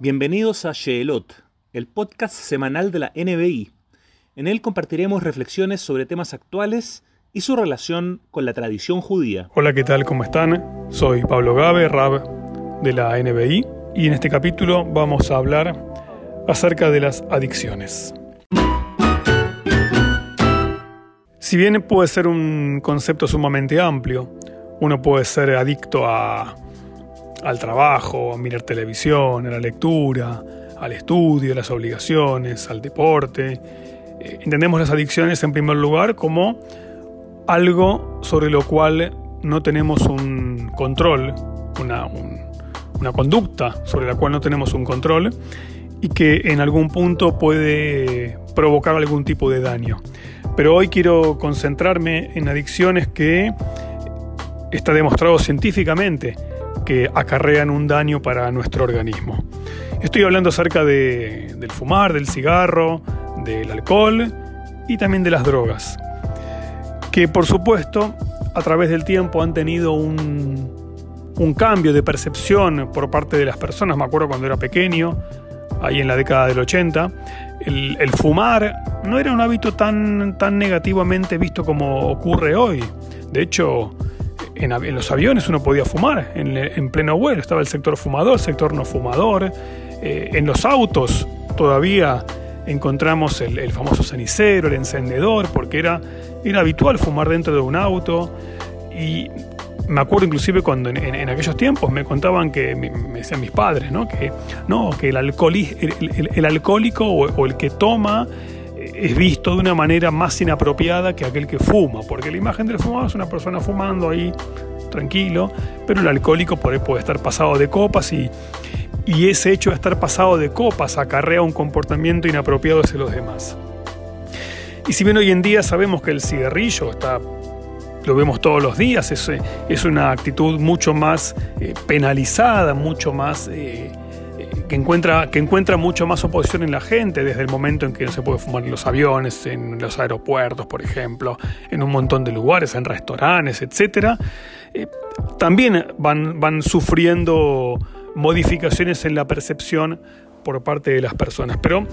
Bienvenidos a Sheelot, el podcast semanal de la NBI. En él compartiremos reflexiones sobre temas actuales y su relación con la tradición judía. Hola, ¿qué tal? ¿Cómo están? Soy Pablo Gabe, Rab de la NBI, y en este capítulo vamos a hablar acerca de las adicciones. Si bien puede ser un concepto sumamente amplio, uno puede ser adicto a, al trabajo, a mirar televisión, a la lectura, al estudio, a las obligaciones, al deporte. Eh, entendemos las adicciones en primer lugar como algo sobre lo cual no tenemos un control, una, una conducta sobre la cual no tenemos un control y que en algún punto puede provocar algún tipo de daño. Pero hoy quiero concentrarme en adicciones que está demostrado científicamente que acarrean un daño para nuestro organismo. Estoy hablando acerca de, del fumar, del cigarro, del alcohol y también de las drogas, que por supuesto a través del tiempo han tenido un, un cambio de percepción por parte de las personas. Me acuerdo cuando era pequeño, ahí en la década del 80, el, fumar no era un hábito tan, tan negativamente visto como ocurre hoy. De hecho, en, los aviones uno podía fumar en, pleno vuelo, estaba el sector fumador, el sector no fumador. Eh, en los autos todavía encontramos el, famoso cenicero, el encendedor, porque era, era habitual fumar dentro de un auto. Y me acuerdo inclusive cuando en, aquellos tiempos me contaban que, me, decían mis padres, ¿no? Que, no, que el, el, alcohólico o, el que toma es visto de una manera más inapropiada que aquel que fuma, porque la imagen del fumador es una persona fumando ahí tranquilo, pero el alcohólico puede, puede estar pasado de copas y, y ese hecho de estar pasado de copas acarrea un comportamiento inapropiado hacia los demás. Y si bien hoy en día sabemos que el cigarrillo está lo vemos todos los días, es, es una actitud mucho más eh, penalizada, mucho más... Eh, eh, que encuentra, que encuentra mucho más oposición en la gente desde el momento en que no se puede fumar en los aviones, en los aeropuertos, por ejemplo, en un montón de lugares, en restaurantes, etc. también van, van sufriendo modificaciones en la percepción por parte de las personas. Pero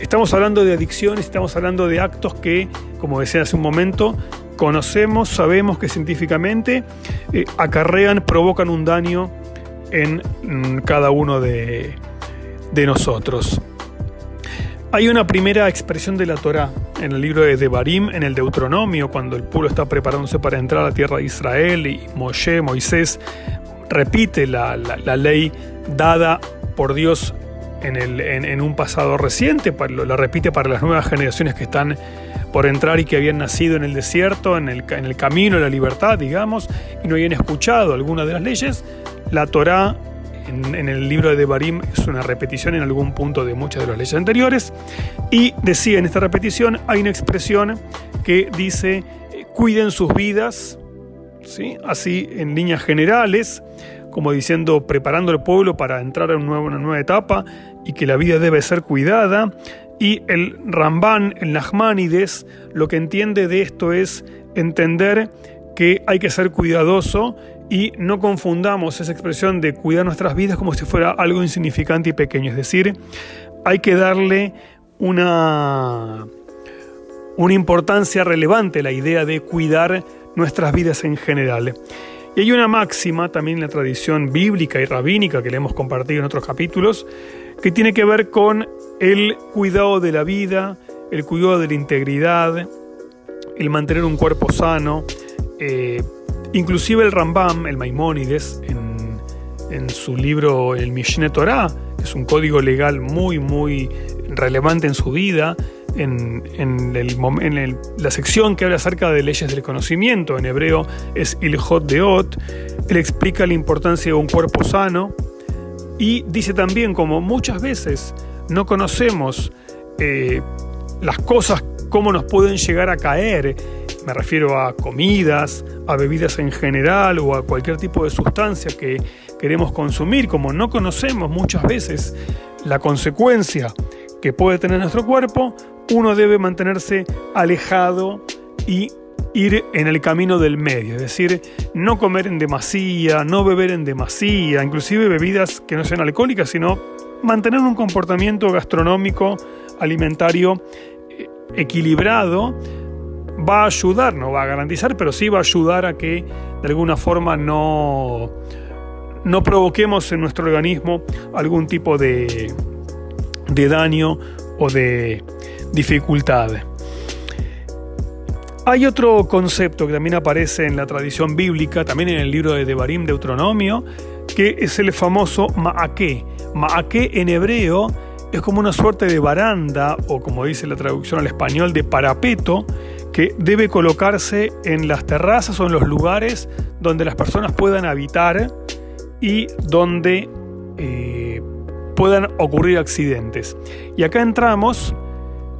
estamos hablando de adicciones, estamos hablando de actos que, como decía hace un momento, conocemos, sabemos que científicamente eh, acarrean, provocan un daño en mm, cada uno de, nosotros. Hay una primera expresión de la Torá en el libro de Devarim, en el Deuteronomio, cuando el pueblo está preparándose para entrar a la tierra de Israel y Moshe, Moisés, repite la, ley dada por Dios en, el, en, un pasado reciente, la repite para las nuevas generaciones que están por entrar y que habían nacido en el desierto, en el, en el camino de la libertad, digamos, y no habían escuchado alguna de las leyes, la Torá en, el libro de Devarim es una repetición en algún punto de muchas de las leyes anteriores, y decía en esta repetición hay una expresión que dice, cuiden sus vidas, ¿sí? así en líneas generales, como diciendo, preparando al pueblo para entrar a una nueva etapa y que la vida debe ser cuidada, y el Ramban, el Nachmanides, lo que entiende de esto es entender que hay que ser cuidadoso y no confundamos esa expresión de cuidar nuestras vidas como si fuera algo insignificante y pequeño. Es decir, hay que darle una, una importancia relevante a la idea de cuidar nuestras vidas en general. Y hay una máxima también en la tradición bíblica y rabínica que le hemos compartido en otros capítulos, que tiene que ver con el cuidado de la vida, el cuidado de la integridad, el mantener un cuerpo sano. Eh, inclusive el Rambam, el Maimónides, en, su libro El Mishneh Torah, que es un código legal muy, muy relevante en su vida, en, la sección que habla acerca de leyes del conocimiento, en hebreo es Ilhot Deot, él explica la importancia de un cuerpo sano y dice también como muchas veces no conocemos eh, las cosas, cómo nos pueden llegar a caer. Me refiero a comidas, a bebidas en general o a cualquier tipo de sustancia que queremos consumir. Como no conocemos muchas veces la consecuencia que puede tener nuestro cuerpo, uno debe mantenerse alejado y ir en el camino del medio, es decir, no comer en demasía, no beber en demasía, inclusive bebidas que no sean alcohólicas, sino mantener un comportamiento gastronómico, alimentario eh, equilibrado, va a ayudar, no va a garantizar, pero sí va a ayudar a que de alguna forma no, no provoquemos en nuestro organismo algún tipo de, de daño o de dificultad. Hay otro concepto que también aparece en la tradición bíblica, también en el libro de Devarim, Deuteronomio, que es el famoso Ma'ake. Ma'ake en hebreo es como una suerte de baranda, o como dice la traducción al español, de parapeto, que debe colocarse en las terrazas o en los lugares donde las personas puedan habitar y donde eh, puedan ocurrir accidentes. Y acá entramos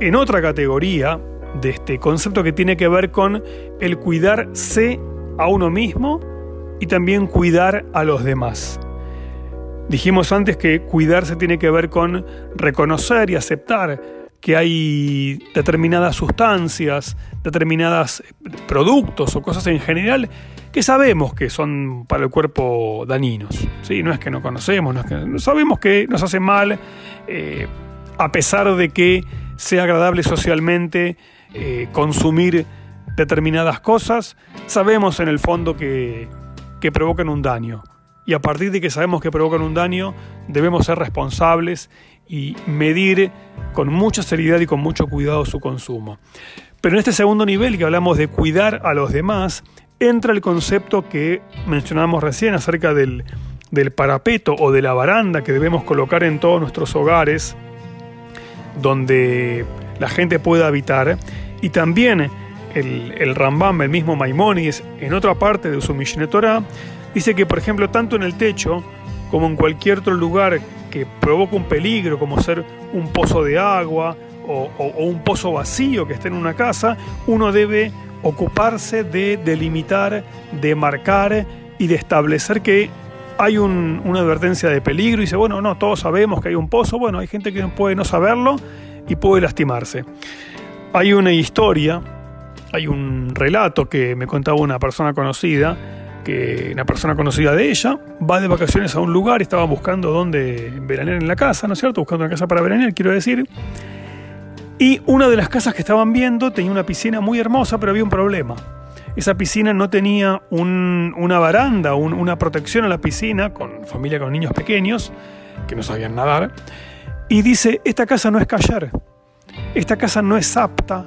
en otra categoría de este concepto que tiene que ver con el cuidarse a uno mismo y también cuidar a los demás. Dijimos antes que cuidarse tiene que ver con reconocer y aceptar que hay determinadas sustancias, determinados productos o cosas en general que sabemos que son para el cuerpo dañinos. ¿sí? No es que no conocemos, no es que, sabemos que nos hace mal, eh, a pesar de que sea agradable socialmente eh, consumir determinadas cosas, sabemos en el fondo que, que provocan un daño. Y a partir de que sabemos que provocan un daño, debemos ser responsables y medir con mucha seriedad y con mucho cuidado su consumo. Pero en este segundo nivel que hablamos de cuidar a los demás, entra el concepto que mencionamos recién acerca del, del parapeto o de la baranda que debemos colocar en todos nuestros hogares, donde la gente pueda habitar. Y también el, el Rambam, el mismo Maimónides, en otra parte de su Mishneh Torah, dice que, por ejemplo, tanto en el techo como en cualquier otro lugar que provoca un peligro, como ser un pozo de agua o, un pozo vacío que esté en una casa, uno debe ocuparse de delimitar, de marcar y de establecer que hay una advertencia de peligro y dice, bueno, no, todos sabemos que hay un pozo, bueno, hay gente que puede no saberlo y puede lastimarse. Hay una historia, hay un relato que me contaba una persona conocida, que una persona conocida de ella va de vacaciones a un lugar estaba buscando dónde veranear en la casa, ¿no es cierto? Buscando una casa para veranear, quiero decir. Y una de las casas que estaban viendo tenía una piscina muy hermosa, pero había un problema. Esa piscina no tenía una baranda, una protección a la piscina, con familia con niños pequeños que no sabían nadar. Y dice, esta casa no es callar, esta casa no es apta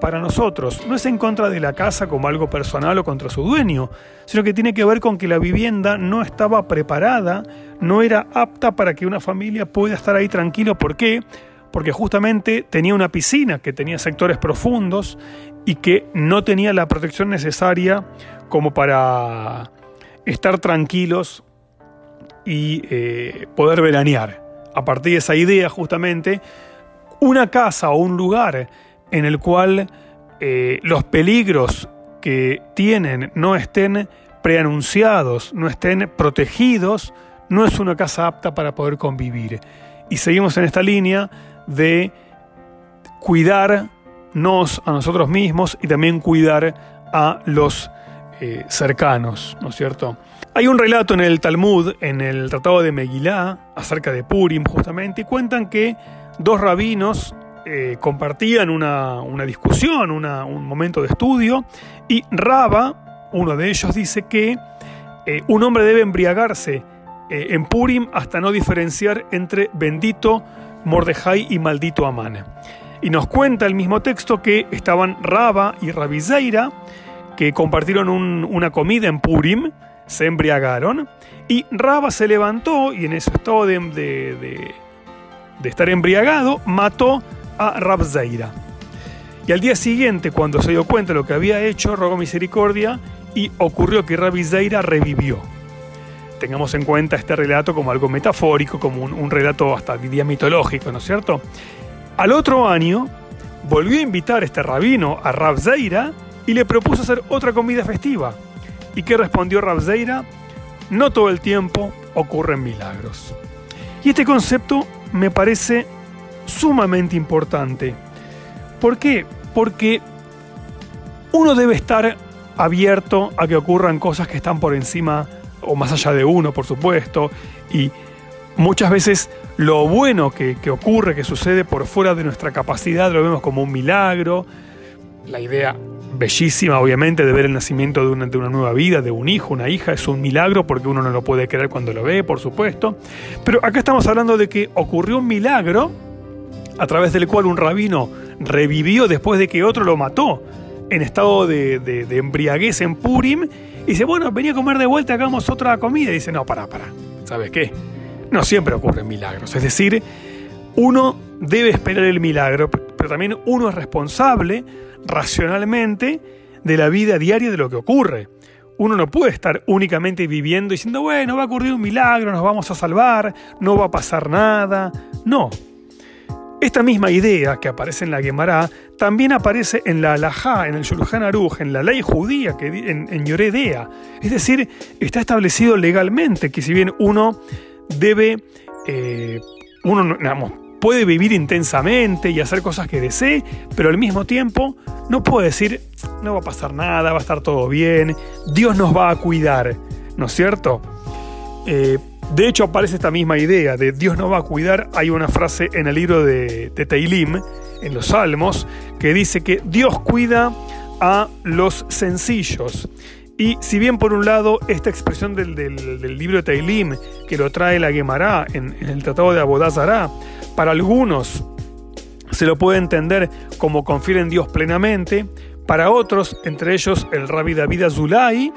para nosotros. No es en contra de la casa como algo personal o contra su dueño, sino que tiene que ver con que la vivienda no estaba preparada, no era apta para que una familia pueda estar ahí tranquilo. ¿Por qué? Porque justamente tenía una piscina que tenía sectores profundos y que no tenía la protección necesaria como para estar tranquilos y eh, poder veranear. A partir de esa idea justamente una casa o un lugar en el cual eh, los peligros que tienen no estén preanunciados, no estén protegidos, no es una casa apta para poder convivir. Y seguimos en esta línea de cuidarnos a nosotros mismos y también cuidar a los eh, cercanos, ¿no es cierto? Hay un relato en el Talmud, en el Tratado de Megilá, acerca de Purim justamente, y cuentan que dos rabinos eh, compartían una, discusión, un momento de estudio, y Raba, uno de ellos, dice que eh, un hombre debe embriagarse eh, en Purim hasta no diferenciar entre bendito Mordejai y maldito Amán. Y nos cuenta el mismo texto que estaban Raba y Rabizeira, que compartieron una comida en Purim, se embriagaron, y Raba se levantó y en ese estado de de estar embriagado, mató a Rabzeira. Y al día siguiente, cuando se dio cuenta de lo que había hecho, rogó misericordia y ocurrió que Rabzeira revivió. Tengamos en cuenta este relato como algo metafórico, como un, relato hasta diría mitológico, ¿no es cierto? Al otro año, volvió a invitar este rabino a Rabzeira y le propuso hacer otra comida festiva. ¿Y qué respondió Rabzeira? No todo el tiempo ocurren milagros. Y este concepto me parece sumamente importante. ¿Por qué? Porque uno debe estar abierto a que ocurran cosas que están por encima o más allá de uno, por supuesto, y muchas veces lo bueno que, ocurre, que sucede por fuera de nuestra capacidad, lo vemos como un milagro. La idea bellísima, obviamente, de ver el nacimiento de una, de una, nueva vida, de un hijo, una hija, es un milagro porque uno no lo puede creer cuando lo ve, por supuesto. Pero acá estamos hablando de que ocurrió un milagro a través del cual un rabino revivió después de que otro lo mató en estado de, embriaguez en Purim. Y dice, bueno, venía a comer de vuelta, hagamos otra comida. Y dice, no, para, para. ¿Sabes qué? No siempre ocurren milagros. Es decir, uno debe esperar el milagro, pero también uno es responsable racionalmente de la vida diaria de lo que ocurre. Uno no puede estar únicamente viviendo diciendo, bueno, va a ocurrir un milagro, nos vamos a salvar, no va a pasar nada. No. Esta misma idea que aparece en la Gemara también aparece en la Alajá, en el Shulchan Aruj, en la ley judía, que, en, en Yoredea. Es decir, está establecido legalmente que si bien uno debe, eh, uno puede vivir intensamente y hacer cosas que desee, pero al mismo tiempo no puede decir, no va a pasar nada, va a estar todo bien, Dios nos va a cuidar, ¿no es cierto? Eh, de hecho aparece esta misma idea de Dios nos va a cuidar. Hay una frase en el libro de, de en los Salmos, que dice que Dios cuida a los sencillos. Y si bien por un lado esta expresión del, del, libro de Teilim, que lo trae la Gemara en, el Tratado de Abodazará, para algunos se lo puede entender como confiere en Dios plenamente, para otros, entre ellos el rabbi David Azulay,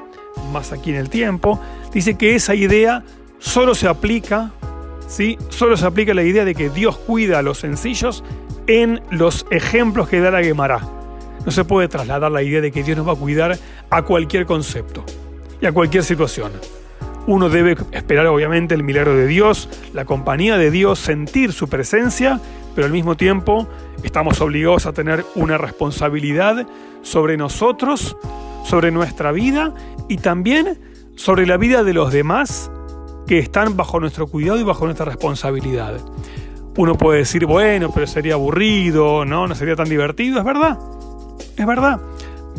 más aquí en el tiempo, dice que esa idea solo se aplica, ¿sí? Solo se aplica la idea de que Dios cuida a los sencillos en los ejemplos que da la Gemara. No se puede trasladar la idea de que Dios nos va a cuidar a cualquier concepto y a cualquier situación. Uno debe esperar obviamente el milagro de Dios, la compañía de Dios, sentir su presencia, pero al mismo tiempo estamos obligados a tener una responsabilidad sobre nosotros, sobre nuestra vida y también sobre la vida de los demás que están bajo nuestro cuidado y bajo nuestra responsabilidad. Uno puede decir, bueno, pero sería aburrido, ¿no? No sería tan divertido, es verdad, es verdad.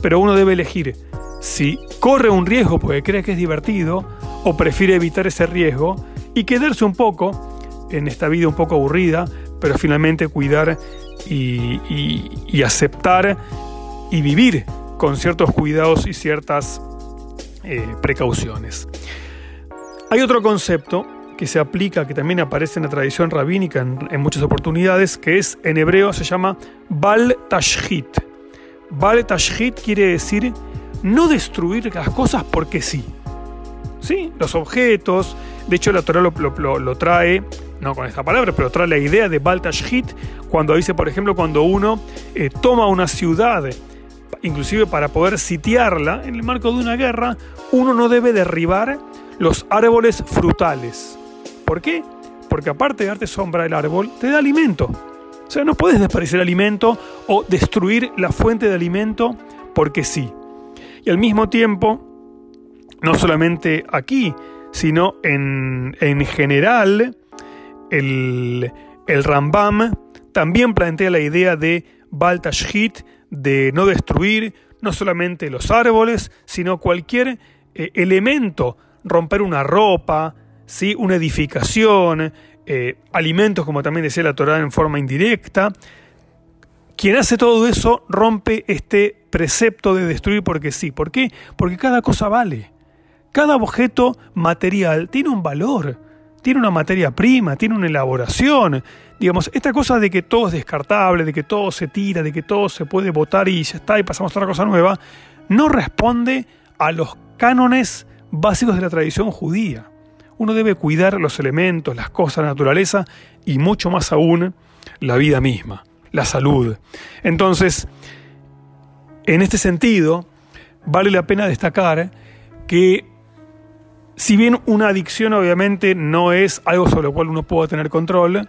Pero uno debe elegir si corre un riesgo porque cree que es divertido o prefiere evitar ese riesgo y quedarse un poco en esta vida un poco aburrida, pero finalmente cuidar y, aceptar y vivir con ciertos cuidados y ciertas eh, precauciones. Hay otro concepto que se aplica, que también aparece en la tradición rabínica en, muchas oportunidades, que es en hebreo se llama Bal Tashhit. Bal Tashhit quiere decir no destruir las cosas porque sí. ¿Sí? Los objetos, de hecho la Torah lo, lo, lo, trae, no con esta palabra, pero trae la idea de Bal Tashhit, cuando dice, por ejemplo, cuando uno eh, toma una ciudad, inclusive para poder sitiarla en el marco de una guerra, uno no debe derribar los árboles frutales. ¿Por qué? Porque aparte de darte sombra el árbol, te da alimento. O sea, no puedes desaparecer alimento o destruir la fuente de alimento porque sí. Y al mismo tiempo, no solamente aquí, sino en, en general, el, el, Rambam también plantea la idea de Baltashhit, de no destruir no solamente los árboles, sino cualquier eh, elemento, romper una ropa, ¿sí? una edificación, eh, alimentos, como también decía la Torah en forma indirecta. Quien hace todo eso rompe este precepto de destruir porque sí. ¿Por qué? Porque cada cosa vale. Cada objeto material tiene un valor, tiene una materia prima, tiene una elaboración. Digamos, esta cosa de que todo es descartable, de que todo se tira, de que todo se puede botar y ya está y pasamos a otra cosa nueva, no responde a los cánones básicos de la tradición judía. Uno debe cuidar los elementos, las cosas, la naturaleza y mucho más aún la vida misma, la salud. Entonces, en este sentido, vale la pena destacar que si bien una adicción obviamente no es algo sobre lo cual uno pueda tener control,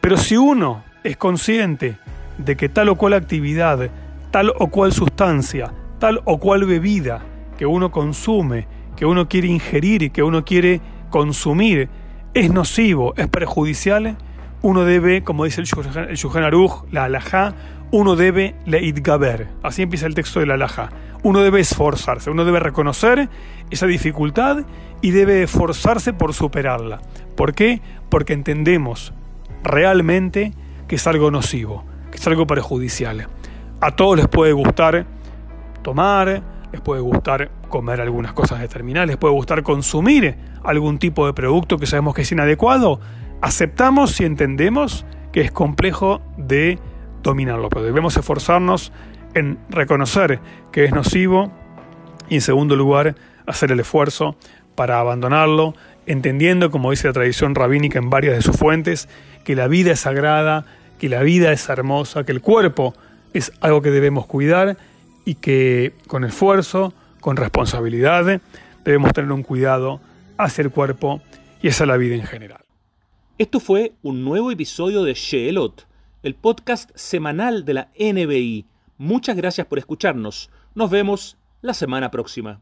pero si uno es consciente de que tal o cual actividad, tal o cual sustancia, tal o cual bebida que uno consume, que uno quiere ingerir, que uno quiere consumir, es nocivo, es perjudicial, uno debe, como dice el Shulchan Aruch, la halajá, uno debe leitgaber. Así empieza el texto de la Laja. Uno debe esforzarse, uno debe reconocer esa dificultad y debe esforzarse por superarla. ¿Por qué? Porque entendemos realmente que es algo nocivo, que es algo perjudicial. A todos les puede gustar tomar, les puede gustar comer algunas cosas determinadas, les puede gustar consumir algún tipo de producto que sabemos que es inadecuado. Aceptamos y entendemos que es complejo de dominarlo, pero debemos esforzarnos en reconocer que es nocivo y en segundo lugar hacer el esfuerzo para abandonarlo, entendiendo, como dice la tradición rabínica en varias de sus fuentes, que la vida es sagrada, que la vida es hermosa, que el cuerpo es algo que debemos cuidar y que con esfuerzo, con responsabilidad, debemos tener un cuidado hacia el cuerpo y hacia la vida en general. Esto fue un nuevo episodio de Sheelot, el podcast semanal de la NBI. Muchas gracias por escucharnos. Nos vemos la semana próxima.